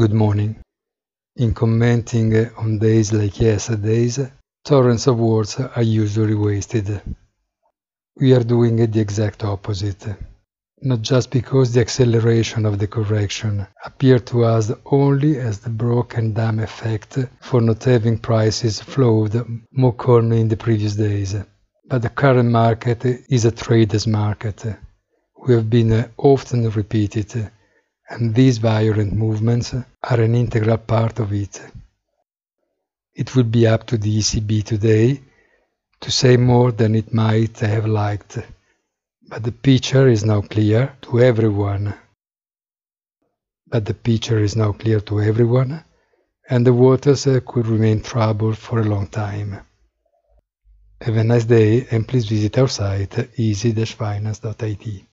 Good morning. In commenting on days like yesterday's, torrents of words are usually wasted. We are doing the exact opposite. Not just because the acceleration of the correction appeared to us only as the broken dam effect for not having prices flowed more calmly in the previous days, but the current market is a trader's market. We have been often repeated and these violent movements are an integral part of it. It would be up to the ECB today to say more than it might have liked, but the picture is now clear to everyone. But the picture is now clear to everyone, and the waters could remain troubled for a long time. Have a nice day and please visit our site easy-finance.it.